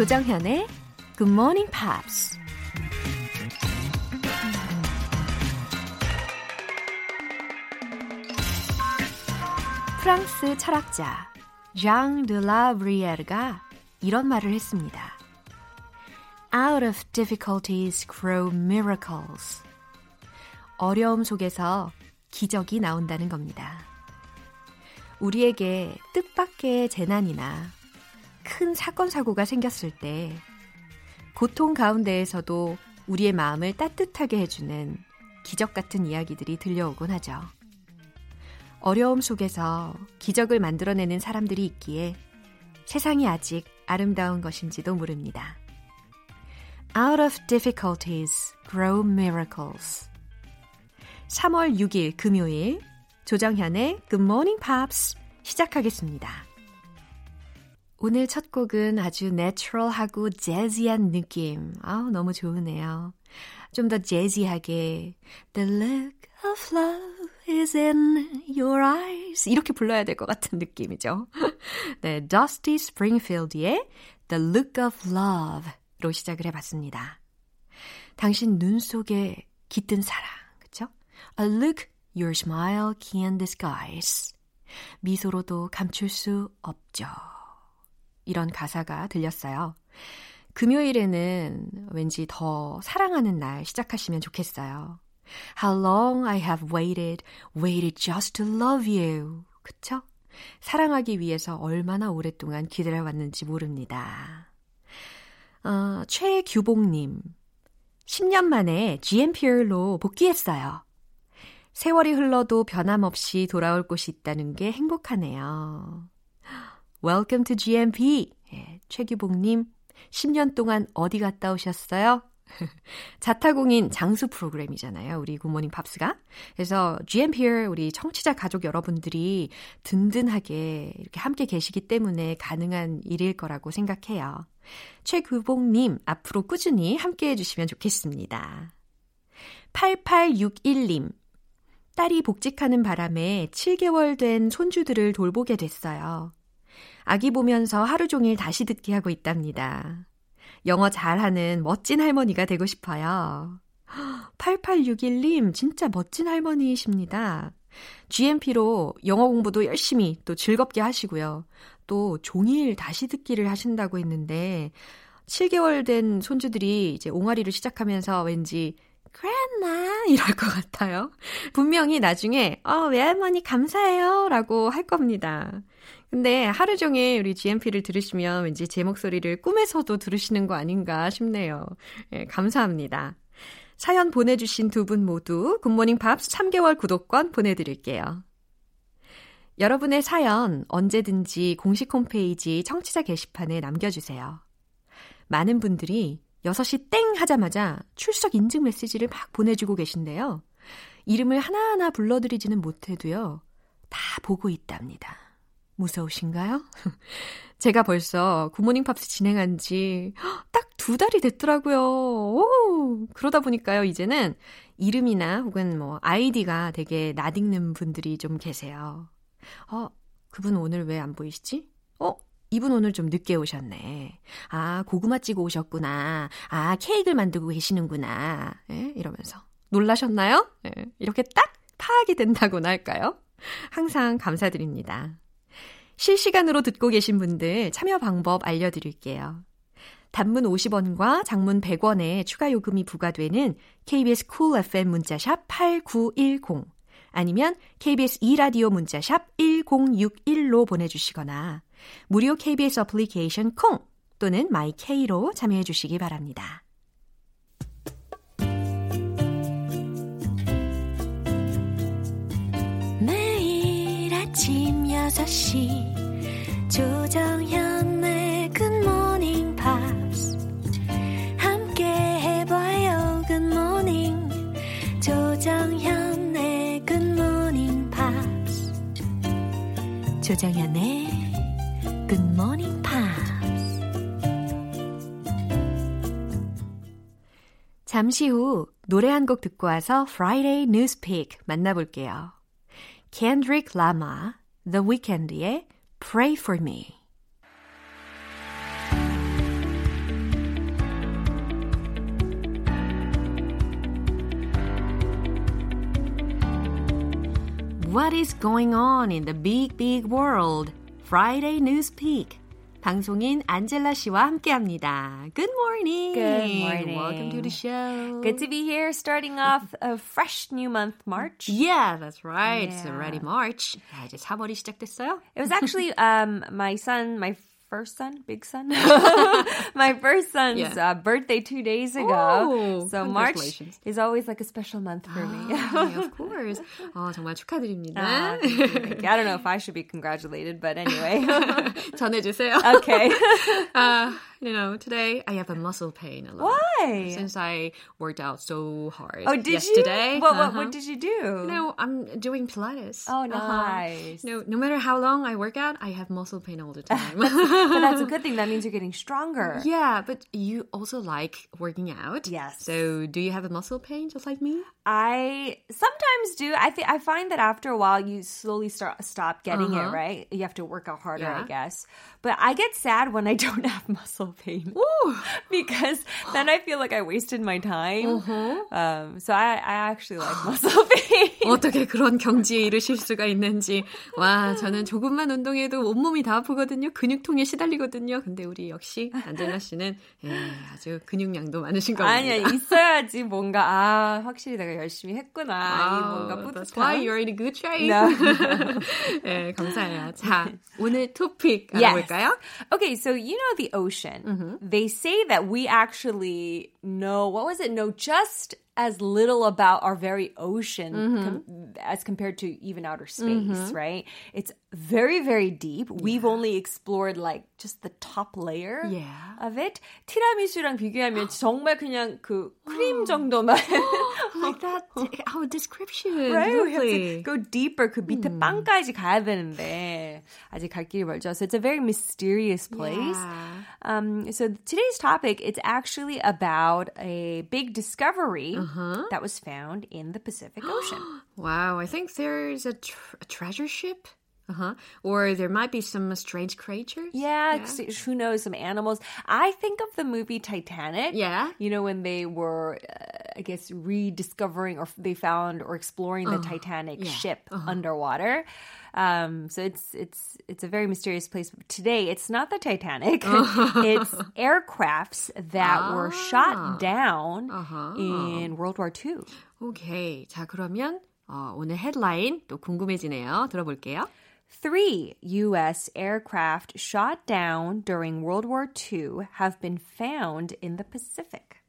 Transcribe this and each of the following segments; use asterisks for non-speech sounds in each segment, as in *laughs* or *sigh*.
조정현의 Good Morning Pops. 프랑스 철학자 장 드라 브리에르가 이런 말을 했습니다. Out of difficulties grow miracles. 어려움 속에서 기적이 나온다는 겁니다. 우리에게 뜻밖의 재난이나 큰 사건, 사고가 생겼을 때 고통 가운데에서도 우리의 마음을 따뜻하게 해주는 기적 같은 이야기들이 들려오곤 하죠. 어려움 속에서 기적을 만들어내는 사람들이 있기에 세상이 아직 아름다운 것인지도 모릅니다. Out of difficulties grow miracles. 3월 6일 금요일 조정현의 Good Morning Pops 시작하겠습니다. 오늘 첫 곡은 아주 내추럴하고 재즈한 느낌. 아 너무 좋으네요. 좀 더 재즈하게 The look of love is in your eyes 이렇게 불러야 될 것 같은 느낌이죠. 네, Dusty Springfield의 The look of love로 시작을 해봤습니다. 당신 눈 속에 깃든 사랑, 그쵸? A look your smile can disguise. 미소로도 감출 수 없죠. 이런 가사가 들렸어요. 금요일에는 왠지 더 사랑하는 날 시작하시면 좋겠어요. How long I have waited, waited just to love you. 그쵸? 사랑하기 위해서 얼마나 오랫동안 기다려왔는지 모릅니다. 어, 최규봉님. 10년 만에 GMPR로 복귀했어요. 세월이 흘러도 변함없이 돌아올 곳이 있다는 게 행복하네요. Welcome to GMP. 예, 최규봉님, 10년 동안 어디 갔다 오셨어요? *laughs* 자타공인 장수 프로그램이잖아요. 우리 굿모닝 팝스가. 그래서 GMPR 우리 청취자 가족 여러분들이 든든하게 이렇게 함께 계시기 때문에 가능한 일일 거라고 생각해요. 최규봉님, 앞으로 꾸준히 함께 해주시면 좋겠습니다. 8861님, 딸이 복직하는 바람에 7개월 된 손주들을 돌보게 됐어요. 아기 보면서 하루 종일 다시 듣기 하고 있답니다. 영어 잘하는 멋진 할머니가 되고 싶어요. 8861님, 진짜 멋진 할머니이십니다. GMP로 영어 공부도 열심히 또 즐겁게 하시고요. 또 종일 다시 듣기를 하신다고 했는데, 7개월 된 손주들이 이제 옹알이를 시작하면서 왠지 grandma 이럴 것 같아요. 분명히 나중에 어, 외할머니 감사해요 라고 할 겁니다. 근데 하루 종일 우리 GMP를 들으시면 왠지 제 목소리를 꿈에서도 들으시는 거 아닌가 싶네요. 예, 감사합니다. 사연 보내주신 두 분 모두 굿모닝 팝스 3개월 구독권 보내드릴게요. 여러분의 사연 언제든지 공식 홈페이지 청취자 게시판에 남겨주세요. 많은 분들이 6시 땡 하자마자 출석 인증 메시지를 막 보내주고 계신데요. 이름을 하나하나 불러드리지는 못해도요. 다 보고 있답니다. 무서우신가요? *laughs* 제가 벌써 굿모닝 팝스 진행한 지 딱 두 달이 됐더라고요. 오, 그러다 보니까요, 이제는 이름이나 혹은 뭐 아이디가 되게 낯익는 분들이 좀 계세요. 어, 그분 오늘 왜 안 보이시지? 어, 이분 오늘 좀 늦게 오셨네. 아, 고구마 찌고 오셨구나. 아, 케이크를 만들고 계시는구나. 예, 이러면서. 놀라셨나요? 예, 이렇게 딱 파악이 된다고나 할까요? 항상 감사드립니다. 실시간으로 듣고 계신 분들 참여 방법 알려드릴게요. 단문 50원과 장문 100원의 추가 요금이 부과되는 KBS Cool FM 문자샵 8910 아니면 KBS 2라디오 문자샵 1061로 보내주시거나 무료 KBS 어플리케이션 콩 또는 마이케이로 참여해 주시기 바랍니다. 매일 아침 6시. 조정현의 굿모닝 팝스 함께 해봐요 굿모닝 조정현의 굿모닝 팝스 조정현의 Morning Pops. 잠시 후 노래 한 곡 듣고 와서 Friday Newspeak 만나볼게요. Kendrick Lamar, The Weeknd의 Pray For Me What is going on in the big, big world? Friday News peak. 방송인 안젤라 씨와 함께합니다. Good morning. Good morning. Welcome to the show. Good to be here, starting off a fresh new month, March. Yeah, that's right. It's Yeah. already March. 야, 이제 3월이 시작됐어요. It was actually um, my son, my first son, big son, *laughs* *laughs* my first son's Yeah. uh, birthday two days ago. Oh, so March congratulations. is always like a special month for me. Ah, of *laughs* course. 어, 정말 축하드립니다. Ah, thank you, thank you. I don't know if I should be congratulated, but anyway. 전해주세요. okay. Uh, you know, today I have a muscle pain a lot. Why? Since I worked out so hard Oh, did yesterday. you? What, what, Uh-huh. what did you do? No, I'm doing Pilates. Oh, Uh-huh. nice. No, no matter how long I work out, I have muscle pain all the *laughs* time. but that's a *laughs* good thing. That means you're getting stronger. yeah, but you also like working out. Yes. So do you have a muscle pain just like me? I sometimes do. I think I find that after a while you slowly start stop getting Uh-huh. it, right? You have to work out harder, I guess. But I get sad when I *laughs* don't have muscle pain Ooh. because then I feel like I wasted my time. Uh-huh. Um, so I, I actually like muscle pain. 어떻게 그런 경지에 이르실 수가 있는지. 와, 저는 조금만 운동해도 온몸이 다 아프거든요. 근육통에 시달리거든요. 근데 우리 역시 안젤라 씨는 예, 아주 근육량도 많으신 겁니다. 아니야 있어야지 뭔가 아 확실히 내가 열심히 했구나 이 뭔가 Wow, that's why you're in a good shape. No. 예, 감사해요. 자, 오늘 토픽 Yes. 알아볼까요? Okay, so you know the ocean. Mm-hmm. They say that we actually know, what was it? Know just as little about our very ocean Mm-hmm. com- as compared to even outer space, right? It's very, very deep. We've only explored like just the top layer Yeah. of it. 티라미수랑 비교하면 *gasps* 정말 그냥 그 *gasps* 크림 정도만. *gasps* like that. Our description. Right? We have to Lovely. go deeper. 그 밑에 Hmm. 빵까지 가야 되는데 아직 갈 길이 멀죠. So it's a very mysterious place. Yeah. Um, so today's topic it's actually about a big discovery Uh-huh. that was found in the Pacific Ocean. Wow, I think there's a, tr- a treasure ship. Uh-huh. Or there might be some strange creatures. yeah, 'cause who knows some animals. I think of the movie Titanic. Yeah. You know when they were uh, I guess rediscovering or they found or exploring the Titanic Uh-huh. yeah. ship underwater. Um, so it's it's it's a very mysterious place. But today it's not the Titanic. *laughs* it's aircrafts that were Ah. shot down Uh-huh. in World War II. 오케이. 자, 그러면 어, 오늘 헤드라인 또 궁금해지네요. 들어볼게요. Three U.S. aircraft shot down during World War II have been found in the Pacific.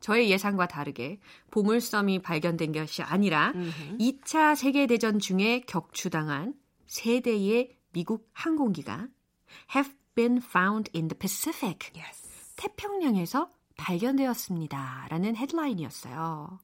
저의 예상과 다르게 보물섬이 발견된 것이 아니라 2차 세계대전 중에 격추당한 세 대의 미국 항공기가 have been found in the Pacific. Yes. 태평양에서 발견되었습니다. 라는 헤드라인이었어요.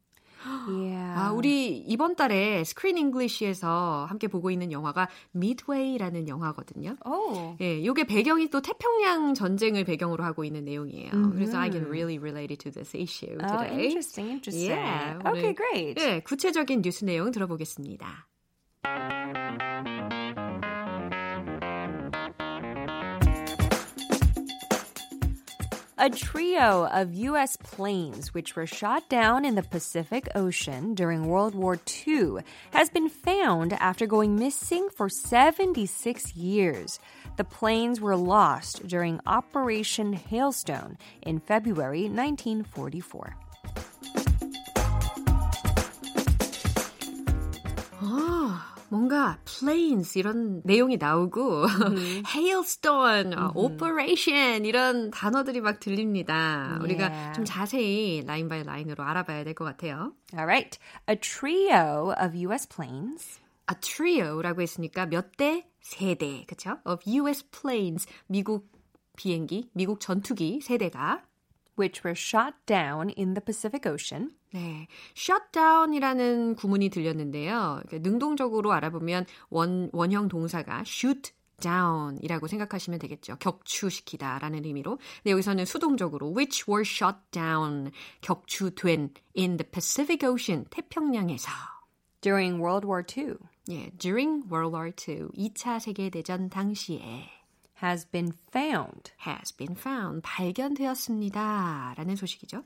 Yeah. 아, 우리 이번 달에 Screen English에서 함께 보고 있는 영화가 Midway라는 영화거든요. oh. 예, 요게 배경이 또 태평양 전쟁을 배경으로 하고 있는 내용이에요. 그래서 I can really relate it to this issue Oh, today. interesting, interesting. Yeah, okay, 오늘, great. 예, 구체적인 뉴스 내용 들어보겠습니다. A trio of U.S. planes which were shot down in the Pacific Ocean during World War II has been found after going missing for 76 years. The planes were lost during Operation Hailstone in February 1944. 아, ah. 뭔가 planes 이런 내용이 나오고 *laughs* hailstone, 어, operation 이런 단어들이 막 들립니다. 우리가 Yeah. 좀 자세히 라인 바이 라인으로 알아봐야 될 것 같아요. All right. A trio of U.S. planes a trio라고 했으니까 몇 대? 세 대, 그쵸? of US planes, 미국 비행기, 미국 전투기 세 대가 which were shot down in the Pacific Ocean. 네, shutdown이라는 구문이 들렸는데요. 능동적으로 알아보면 원, 원형 동사가 shoot down이라고 생각하시면 되겠죠. 격추시키다라는 의미로. 근데 여기서는 수동적으로 which were shot down, 격추된 in the Pacific Ocean, 태평양에서. During World War II, 예, during World War II, 2차 세계 대전 당시에 has been found. has been found, 발견되었습니다. 라는 소식이죠.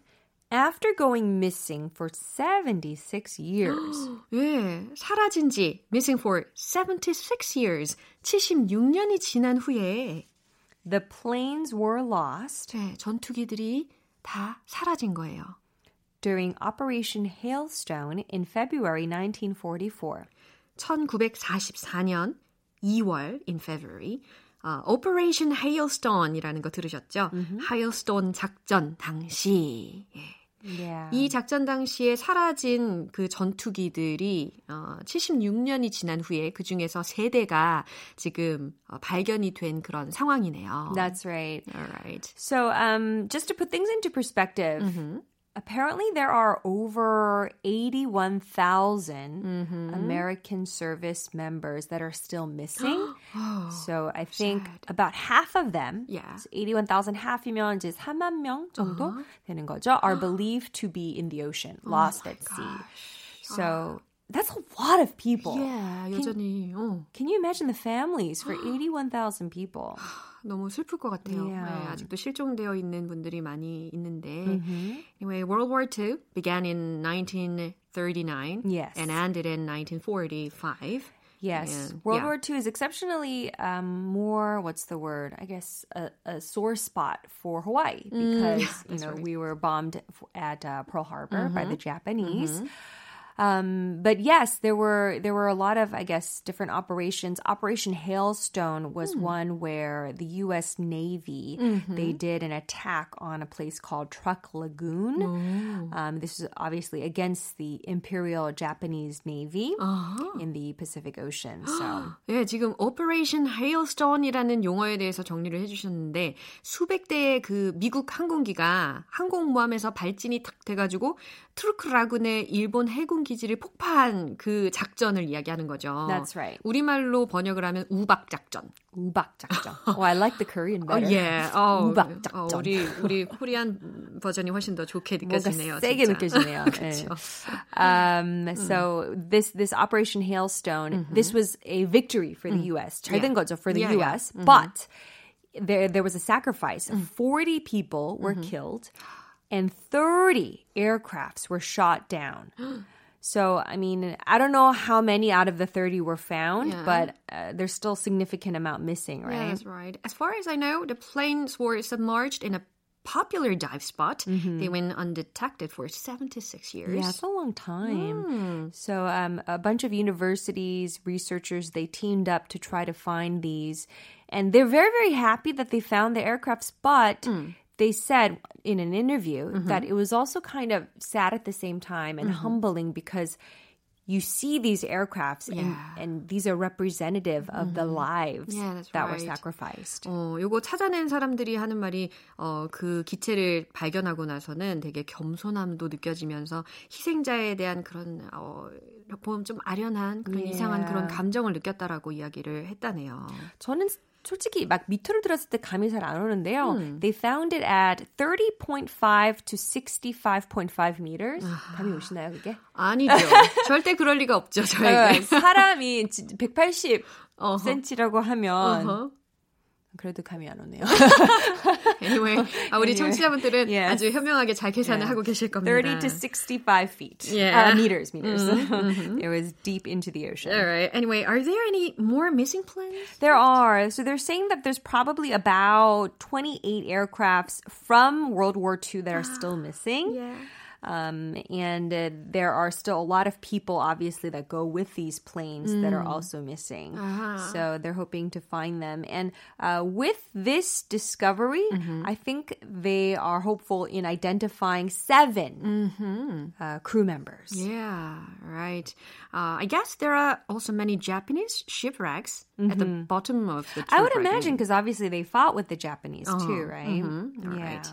after going missing for 76 years. *gasps* 예, 사라진 지 missing for 76 years. 76년이 지난 후에 The planes were lost 네, 전투기들이 다 사라진 거예요. during Operation Hailstone in February 1944. 1944년 2월 in February 어, Operation Hailstone이라는 거 들으셨죠? Hailstone 작전 당시 예. Yeah. 이 작전 당시에 사라진 그 전투기들이 어, 76년이 지난 후에 그 중에서 3대가 지금 어, 발견이 된 그런 상황이네요. That's right. Alright. So, um, just to put things into perspective, apparently there are over 81,000 American service members that are still missing. *gasps* so I think about half of them, Yeah. so 81,000 half이면 이제 3만 명 정도 되는 거죠, are believed *gasps* to be in the ocean, lost at sea. So that's a lot of people. Yeah, 여전히 어, Can you imagine the families for 81,000 *gasps* people? 너무 슬플 것 같아요. Yeah. 네, 아직도 실종되어 있는 분들이 많이 있는데. Anyway, World War II began in 1939 Yes. and ended in 1945. Yes. And, World yeah. War II is exceptionally um, more, what's the word? I guess a, a sore spot for Hawaii because, you know, we were bombed f- at uh, Pearl Harbor by the Japanese. Um, but yes, there were there were a lot of I guess different operations. Operation Hailstone was one where the U.S. Navy they did an attack on a place called Truck Lagoon. Um, this is obviously against the Imperial Japanese Navy in the Pacific Ocean. *gasps* So 예, 지금 Operation Hailstone이라는 용어에 대해서 정리를 해주셨는데 수백 대의 그 미국 항공기가 항공모함에서 발진이 탁 돼가지고 트루크 라군의 일본 해군 기 지를 폭파한 그 작전을 이야기하는 거죠. That's right. 우리말로 번역을 하면 우박 작전. 우박 작전. Oh, I like the Korean 어, better. 예. 어, 우박 어, 작전. 우리 우리 코리안 버전이 훨씬 더 좋게 뭔가 느껴지네요. 세게 진짜. 느껴지네요. *laughs* 그렇죠. Um, So this this Operation Hailstone, this was a victory for the U.S. 잘된 거죠 for the Yeah, yeah. U.S. But there there was a sacrifice. Forty people were killed, and thirty aircrafts were shot down. *gasps* So, I mean, I don't know how many out of the 30 were found, Yeah. but uh, there's still significant amount missing, Yeah, right? that's right. As far as I know, the planes were submerged in a popular dive spot. They went undetected for 76 years. Yeah, it's a long time. So, um, a bunch of universities, researchers, they teamed up to try to find these. And they're very, very happy that they found the aircrafts, but they said in an interview that it was also kind of sad at the same time and humbling because you see these aircrafts and, Yeah. and these are representative of the lives Yeah, that were right. sacrificed. 어, 요거 찾아낸 사람들이 하는 말이 어, 그 기체를 발견하고 나서는 되게 겸손함도 느껴지면서 희생자에 대한 그런 어, 보면 좀 아련한 그런 Yeah. 이상한 그런 감정을 느꼈다라고 이야기를 했다네요. 저는 솔직히 막 밑으로 들었을 때 감이 잘 안 오는데요. They found it at 30.5 to 65.5 meters. 감이 오시나요, 그게? 아니죠. *laughs* 절대 그럴 리가 없죠, 어, 저에게. 사람이 180 어허. 센치라고 하면 어허. 그래도 감이 안 오네요. *laughs* Anyway, 아, 우리 Anyway. 청취자분들은 Yes. 아주 현명하게 잘 계산을 Yeah. 하고 계실 겁니다. 30 to 65 feet. Yeah. Uh, meters, meters. it was deep into the ocean. All right. Anyway, are there any more missing planes? There are. So they're saying that there's probably about 28 aircrafts from World War II that are *gasps* still missing. Yeah. Um, and uh, there are still a lot of people, obviously, that go with these planes that are also missing. So they're hoping to find them. And uh, with this discovery, I think they are hopeful in identifying 7 uh, crew members. Yeah, right. Uh, I guess there are also many Japanese shipwrecks at the bottom of the. I would imagine because obviously they fought with the Japanese too, right? All Yeah. right.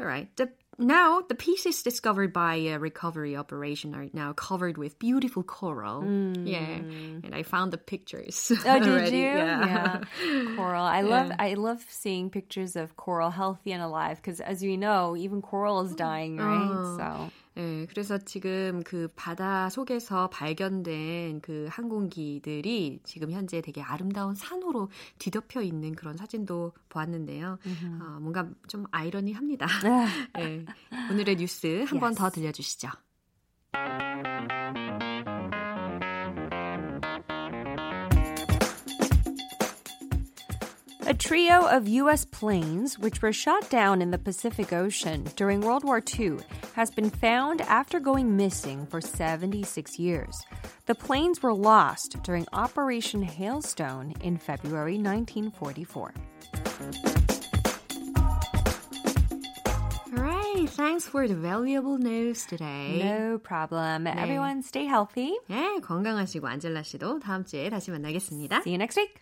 All right. The, now, the pieces discovered by a recovery operation are now covered with beautiful coral. Mm. Yeah. And I found the pictures. Oh, did already. you? Yeah. Coral. I love I love seeing pictures of coral healthy and alive because as we know, even coral is mm. dying, right? Oh. So 네, 그래서 지금 그 바다 속에서 발견된 그 항공기들이 지금 현재 되게 아름다운 산호로 뒤덮여 있는 그런 사진도 보았는데요. 어, 뭔가 좀 아이러니합니다. 네. *laughs* 오늘의 뉴스 한번 Yes. 더 들려주시죠. A trio of U.S. planes, which were shot down in the Pacific Ocean during World War II, has been found after going missing for 76 years. The planes were lost during Operation Hailstone in February 1944. All right, thanks for the valuable news today. No problem. Everyone stay healthy. 네, 건강하시고 안젤라 씨도 다음 주에 다시 만나겠습니다. See you next week.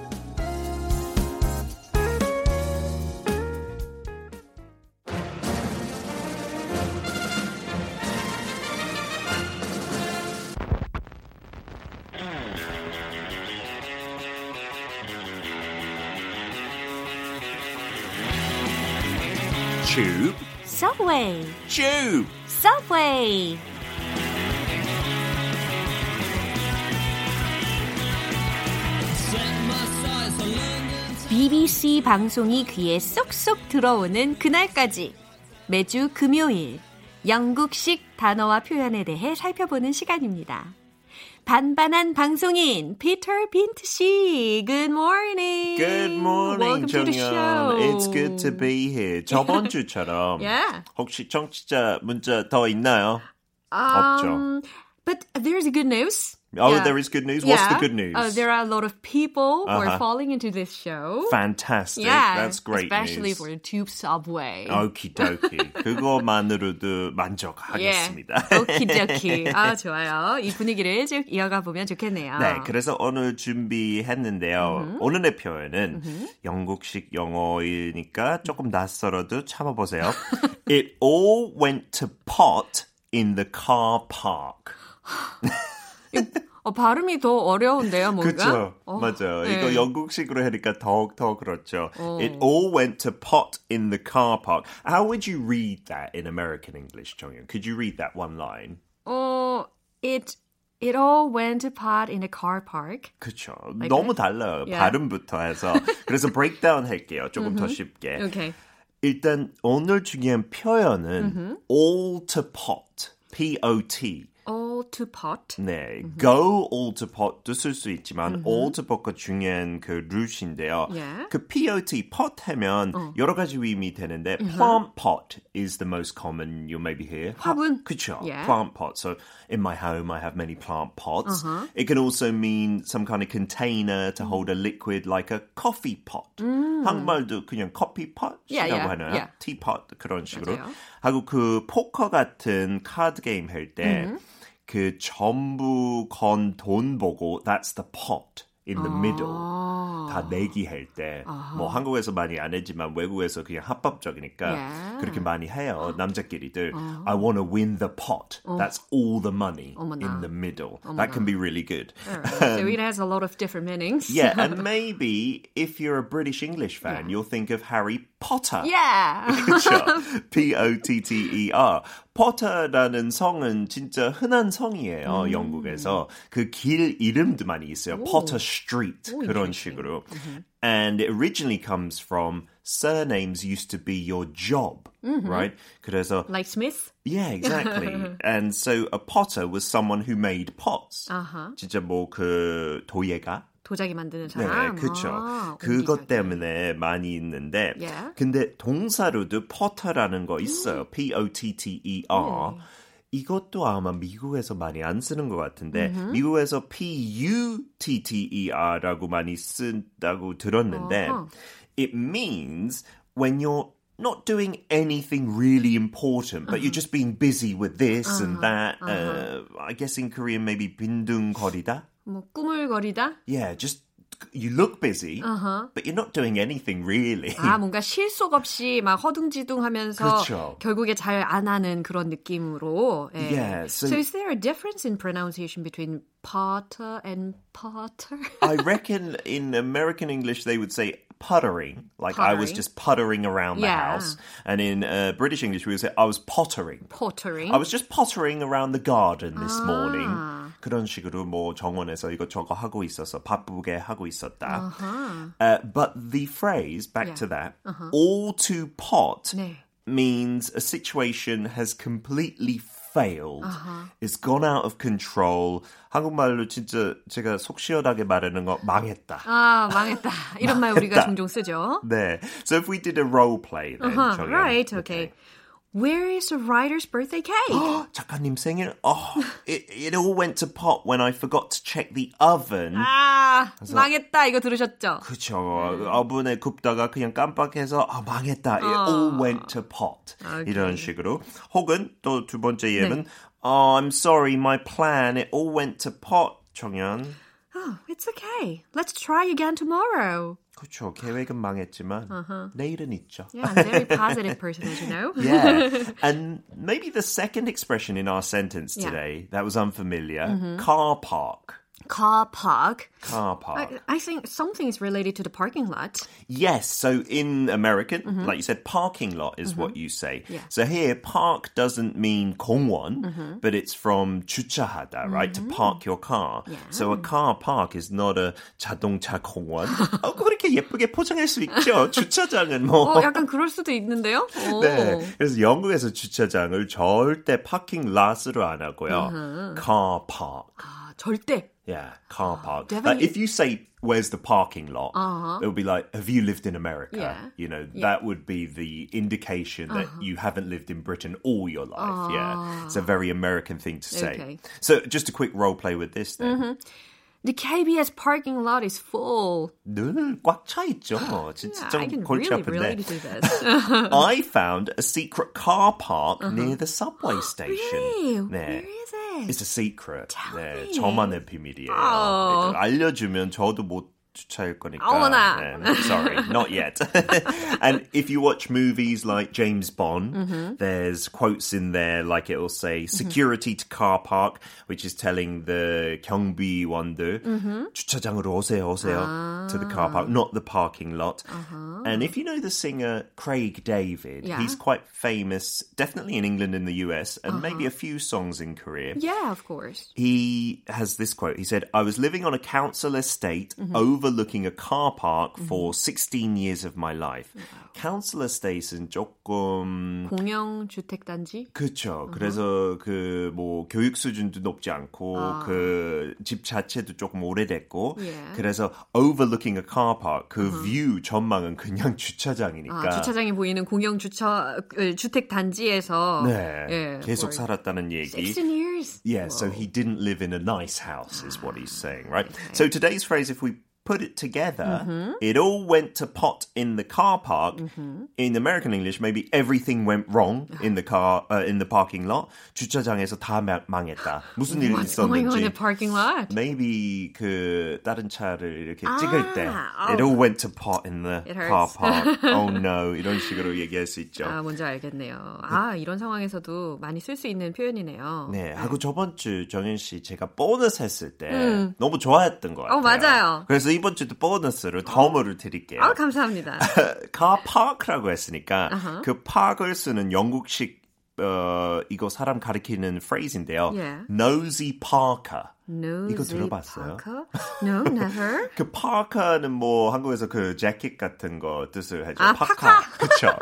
Tube, Subway, tube. Subway. BBC 방송이 귀에 쏙쏙 들어오는 그날까지 매주 금요일 영국식 단어와 표현에 대해 살펴보는 시간입니다. 반반한 방송인 피터 빈트 씨, Good morning. Good morning, Welcome to the show. 정연. It's good to be here. 저번 *laughs* 주처럼 Yeah. 혹시 청취자 문자 더 있나요? Um, but there's good news. Oh, Yeah. there is good news. What's the good news? Uh, there are a lot of people who are Uh-huh. falling into this show. Fantastic. yeah, That's great especially news. for the tube subway. 오키도키. 그거만으로도 만족하겠습니다. 예. 오키도키. 아, 좋아요. 이 분위기를 쭉 이어가 보면 좋겠네요. 네, 그래서 오늘 준비했는데요. 오늘의 표현은 영국식 영어이니까 조금 낯설어도 참아보세요. It all went to pot in the car park. 어, 발음이 더 어려운데요, 뭔가? 그렇죠. 어, 맞아요. 네. 이거 영국식으로 하니까 더욱 더 그렇죠. It all went to pot in the car park. How would you read that in American English, 정연? Could you read that one line? 어, it, it all went to pot in a car park. 그렇죠. 너무 달라요. Yeah. 발음부터 해서. 그래서 브레이크다운 할게요. 조금 더 쉽게. Okay. 일단 오늘 중요한 표현은 all to pot. P-O-T. All to pot. 네, go all to pot도 쓸 수 있지만 all to pot가 중요한 그 루트인데요. 예. 그 pot, pot 하면 여러 가지 의미 되는데 plant pot is the most common you'll maybe hear. 화분. 그쵸. Yeah. Plant pot. So in my home I have many plant pots. It can also mean some kind of container to hold a liquid like a coffee pot. 한국말도 그냥 커피 pot이라고 Yeah, yeah, 하나요? yeah. teapot 그런 식으로. 맞아요. 하고 그 포커 같은 카드 게임 할 때 그 전부 건 돈 보고 that's the pot in the middle 다 내기 할 때 뭐 한국에서 많이 안 했지만 외국에서 그냥 합법적이니까 Yeah. 그렇게 많이 해요 남자끼리들 I want to win the pot that's all the money 어머나. in the middle that can be really good So it has a lot of different meanings. *laughs* yeah and *laughs* maybe if you're a British English fan you'll think of Harry Potter Yeah. *laughs* 그렇죠. P-O-T-T-E-R. 포터라는 성은 진짜 흔한 성이에요. 영국에서. 그 길 이름도 많이 있어요. Potter Street. 그런 식으로. And it originally comes from surnames used to be your job, right? 그래서 like Smith? Yeah, exactly. and so a potter was someone who made pots. 아하. 진짜 뭐 그 도예가 도자기 만드는 네, 사람. 그렇죠. 아, 그것. 때문에 많이 있는데, Yeah. 근데 동사로도 potter라는 거 있어요. P-O-T-T-E-R. 이것도 아마 미국에서 많이 안 쓰는 것 같은데, 미국에서 P-U-T-T-E-R라고 많이 쓴다고 들었는데, 어허. it means when you're not doing anything really important, but you're just being busy with this and that. Uh, I guess in Korean maybe 빈둥거리다. 뭐 꾸물거리다? Yeah, just you look busy, but you're not doing anything really. 아, 뭔가 실속 없이 막 허둥지둥하면서 그렇죠. 결국에 잘 안 하는 그런 느낌으로. 예. Yeah, so- so is there a difference in pronunciation between Potter and Potter? I reckon in American English they would say puttering, like I was Puttering. just puttering around the Yeah. house. And in uh, British English, we would say I was pottering. Pottering. I was just pottering around the garden this Ah. morning. 그런 식으로 뭐 정원에서 이것저것 하고 있어서 바쁘게 하고 있었다. Uh, but the phrase, back Yeah. to that, all to pot 네. means a situation has completely failed, it's gone out of control. 한국말로 진짜 제가 속 시원하게 말하는 거 망했다. 아, 망했다. 이런 말 우리가. 종종 쓰죠. 네. So if we did a role play then, Uh-huh, right, okay. Where is the writer's birthday cake? *gasps* 작가님 생일. Oh, it, it all went to pot when I forgot to check the oven. 아, 망했다. 이거 들으셨죠? 그쵸. 오븐에 굽다가 그냥 깜빡해서 아 망했다. It all went to pot. 이런 식으로. 혹은 또 두 번째 예는 Oh, I'm sorry, my plan. It all went to pot. 정연. Oh, it's okay. Let's try again tomorrow. 그쵸. 계획은 망했지만 내일은 있죠. Yeah, I'm a very positive *laughs* person, as you know. Yeah. *laughs* and maybe the second expression in our sentence Yeah. today that was unfamiliar. Car park. Car park. Car park. I, I think something is related to the parking lot. Yes, so in American, like you said, parking lot is what you say. So here, park doesn't mean 공원, but it's from 주차하다, right? To park your car. So a car park is not a 자동차 공원. *laughs* 어, 그렇게 예쁘게 포장할 수 있죠. *laughs* 주차장은 뭐. 어, 약간 그럴 수도 있는데요. 오. 네. 그래서 영국에서 주차장을 절대 파킹 랏으로 안 하고요. car park. 아, 절대. Yeah, car *gasps* park. Like, definitely- if you say, where's the parking lot? It would be like, have you lived in America? Yeah. You know, that would be the indication that you haven't lived in Britain all your life. Yeah. It's a very American thing to say. Okay. So just a quick role play with this then. The KBS parking lot is full. 늘 꽉 차 있죠. 진짜 I 좀 can 골치 really 아픈데. relate to this. *laughs* I found a secret car park near the subway *gasps* station. Really? 네. Where is it? It's a secret. 네. 저만의 비밀이에요. Oh. 알려주면 저도 못 주차할 거니까. 어머나. 네, sorry, not yet. *laughs* and if you watch movies like James Bond, Mm-hmm. there's quotes in there like it will say security to car park, which is telling the 경비원들 Mm-hmm. 주차장으로 오세요, 오세요 to the car park, Ah. not the parking lot. Uh-huh. And if you know the singer Craig David, Yeah. he's quite famous, definitely in England and the US, and Uh-huh. maybe a few songs in Korea Yeah, of course. he has this quote. He said, I was living on a council estate Mm-hmm. Overlooking a car park for 16 years of my life. Council estate은 조금 공영 주택 단지. 그렇죠. 그래서 그 뭐 교육 수준도 높지 않고 그 집 자체도 조금 오래됐고. 그래서 overlooking a car park 그뷰 전망은 그냥 주차장이니까 아, 주차장이 보이는 공영 주차 어, 주택 단지에서 네, 예, 계속 살았다는 얘기. 16 years. Yeah, so he didn't live in a nice house, is what he's saying, right? So today's phrase, if we put it together, it all went to pot in the car park. In American English, maybe everything went wrong in the car, uh, in the parking lot. 주차장에서 다 마- 망했다. 무슨 일이 What's going on in the 있었는지. parking lot? Maybe 그 다른 차를 이렇게 찍을 때 아, it all went to pot in the car park. oh no, 이런 식으로 얘기할 수 있죠. 아, 뭔지 알겠네요. 아, 이런 상황에서도 많이 쓸 수 있는 표현이네요. 네, 하고 저번 주 정현 씨 제가 보너스 했을 때 너무 좋아했던 것 같아요. 어, 맞아요. 그래서 이번 주도 보너스로 덤으로 드릴게요. 아, 감사합니다. *laughs* 카 파크라고 했으니까 그 파크를 쓰는 영국식 어, 이거 사람 가리키는 phrase인데요. Yeah. nosy parker. Nosy 이거 들어봤어요? Parker? No, never. *laughs* 그 파카는 뭐 한국에서 그 재킷 같은 거 뜻을 하죠. 아, 파카. *laughs* 그쵸.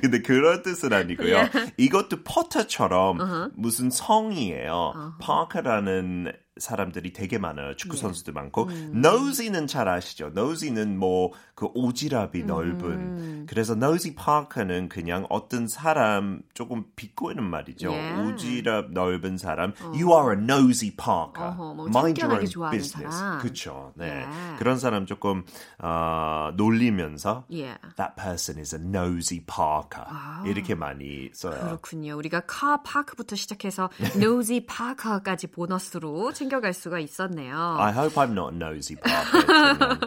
근데 그런 뜻은 아니고요. Yeah. 이것도 포터처럼 무슨 성이에요. 파카라는 사람들이 되게 많아요. 축구 선수도 많고. nosy는 잘 아시죠? nosy는 뭐 그 오지랖이 넓은. 그래서 nosy parker는 그냥 어떤 사람 조금 비꼬는 말이죠. Yeah. 오지랖 넓은 사람. You are a nosy parker. 어허, 뭐 Mind your own business. 사람. 그쵸. 네. Yeah. 그런 사람 조금 어, 놀리면서 Yeah. that person is a nosy parker. 이렇게 많이 써요. 그렇군요. 우리가 카 파크부터 시작해서 *laughs* nosy 파커까지 보너스로 챙겨갈 수가 있었네요. I hope I'm not a nosy parker.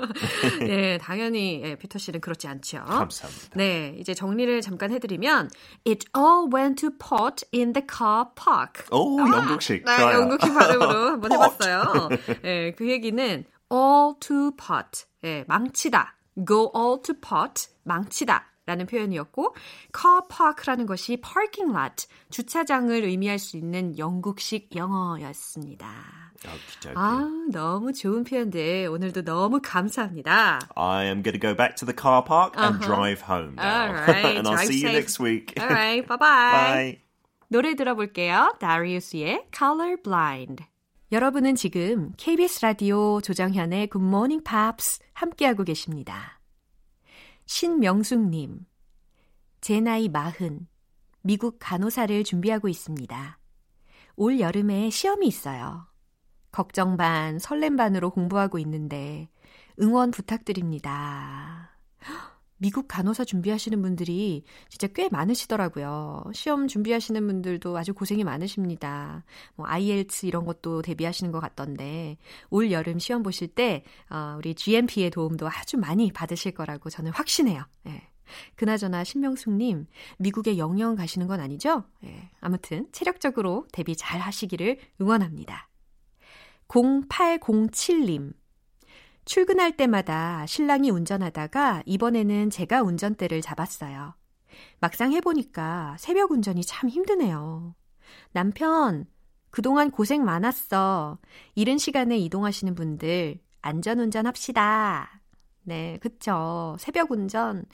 *laughs* 네, 당연히 예, 피터 씨는 그렇지 않죠. 감사합니다. 네, 이제 정리를 잠깐 해드리면 It all went to pot in the car park. 오, 영국식. 네, 좋아요. 영국식 발음으로 *laughs* 한번. 해봤어요. 예, 그 얘기는 all to pot. 예, 망치다. go all to pot, 망치다. 라는 표현이었고 car park라는 것이 parking lot, 주차장을 의미할 수 있는 영국식 영어였습니다. 아, 너무 좋은 표현들 오늘도 너무 감사합니다. I am going to go back to the car park and uh-huh. drive home now. All right, and I'll see safe. you next week. All right, bye-bye. Bye. 노래 들어볼게요. 다리우스의 Colorblind. 여러분은 지금 KBS 라디오 조정현의 Good Morning Pops 함께하고 계십니다. 신명숙님, 제 나이 마흔, 미국 간호사를 준비하고 있습니다. 올 여름에 시험이 있어요. 걱정 반, 설렘 반으로 공부하고 있는데 응원 부탁드립니다. 미국 간호사 준비하시는 분들이 진짜 꽤 많으시더라고요. 시험 준비하시는 분들도 아주 고생이 많으십니다. 뭐 IELTS 이런 것도 대비하시는 것 같던데 올 여름 시험 보실 때 어, 우리 GMP의 도움도 아주 많이 받으실 거라고 저는 확신해요. 예. 그나저나 신명숙님 미국에 영영 가시는 건 아니죠? 예. 아무튼 체력적으로 대비 잘 하시기를 응원합니다. 0807님 출근할 때마다 신랑이 운전하다가 이번에는 제가 운전대를 잡았어요. 막상 해보니까 새벽 운전이 참 힘드네요. 남편, 그동안 고생 많았어. 이른 시간에 이동하시는 분들, 안전 운전 합시다. 네, 그쵸. 새벽 운전.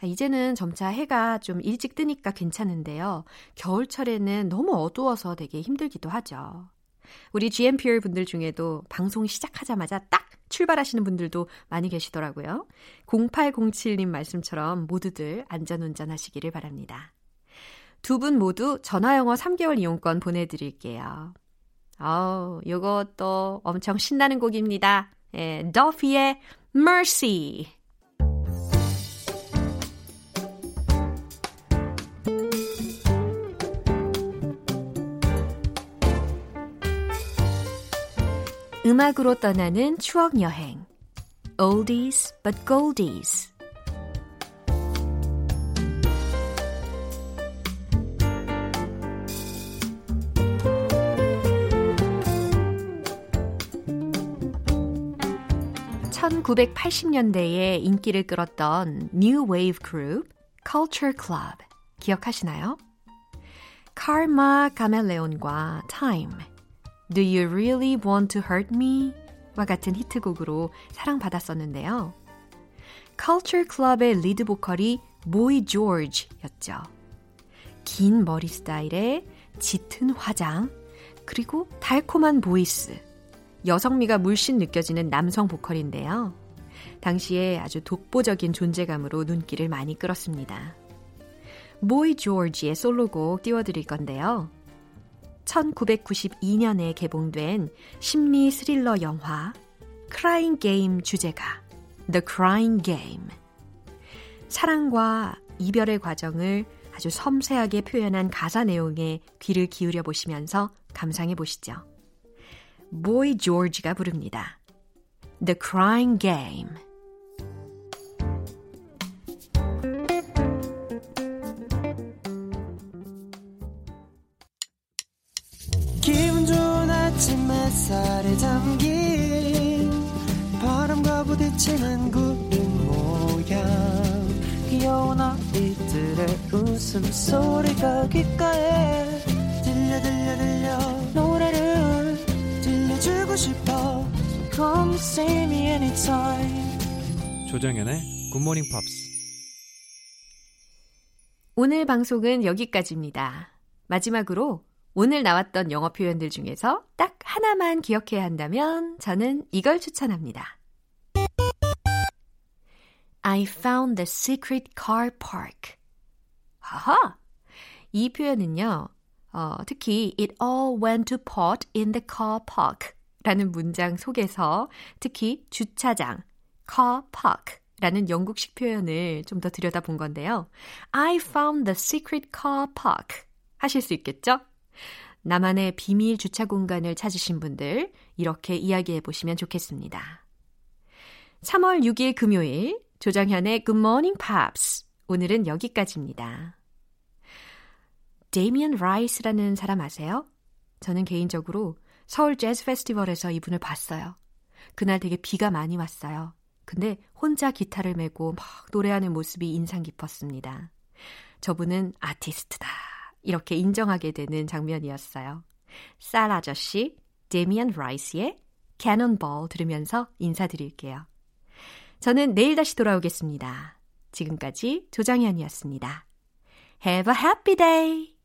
아, 이제는 점차 해가 좀 일찍 뜨니까 괜찮은데요. 겨울철에는 너무 어두워서 되게 힘들기도 하죠. 우리 GMPR 분들 중에도 방송 시작하자마자 딱 출발하시는 분들도 많이 계시더라고요. 0807님 말씀처럼 모두들 안전운전 하시기를 바랍니다. 두 분 모두 전화영어 3개월 이용권 보내드릴게요. 아우, 요것도 엄청 신나는 곡입니다. 예, 더피의 Mercy. 음악으로 떠나는 추억 여행. Oldies but Goldies. (1980년대에) 인기를 끌었던 New Wave 그룹 Culture Club 기억하시나요? Karma Chameleon과 Time Do You Really Want to Hurt Me? 와 같은 히트곡으로 사랑받았었는데요. Culture Club의 리드 보컬이 보이 조지였죠. 긴 머리 스타일에 짙은 화장, 그리고 달콤한 voice, 여성미가 물씬 느껴지는 남성 보컬인데요. 당시에 아주 독보적인 존재감으로 눈길을 많이 끌었습니다. 모이 조지의 솔로곡 띄워드릴 건데요. 1992년에 개봉된 심리 스릴러 영화 Crying Game 주제가 The Crying Game. 사랑과 이별의 과정을 아주 섬세하게 표현한 가사 내용에 귀를 기울여 보시면서 감상해 보시죠. 보이 조지가 부릅니다. The Crying Game. 햇살에 담긴 바람과 부딪히는 구름 모양. 귀여운 아이들의 웃음소리가 귓가에 들려 들려 들려. 노래를 들려주고 싶어. So Come see me anytime. 조정연의 굿모닝 팝스 오늘 방송은 여기까지입니다. 마지막으로 오늘 나왔던 영어 표현들 중에서 딱 하나만 기억해야 한다면 저는 이걸 추천합니다. I found the secret car park. 하하! 이 표현은요, 어, 특히 it all went to pot in the car park 라는 문장 속에서 특히 주차장, car park 라는 영국식 표현을 좀 더 들여다본 건데요. I found the secret car park 하실 수 있겠죠? 나만의 비밀 주차 공간을 찾으신 분들 이렇게 이야기해 보시면 좋겠습니다. 3월 6일 금요일 조정현의 Good Morning Pops 오늘은 여기까지입니다. 데이미언 라이스라는 사람 아세요? 저는 개인적으로 서울 재즈 페스티벌에서 이분을 봤어요. 그날 되게 비가 많이 왔어요. 근데 혼자 기타를 메고 막 노래하는 모습이 인상 깊었습니다. 저분은 아티스트다. 이렇게 인정하게 되는 장면이었어요. 쌀 아저씨, 데미안 라이스의 캐논볼 들으면서 인사드릴게요. 저는 내일 다시 돌아오겠습니다. 지금까지 조장현이었습니다. Have a happy day!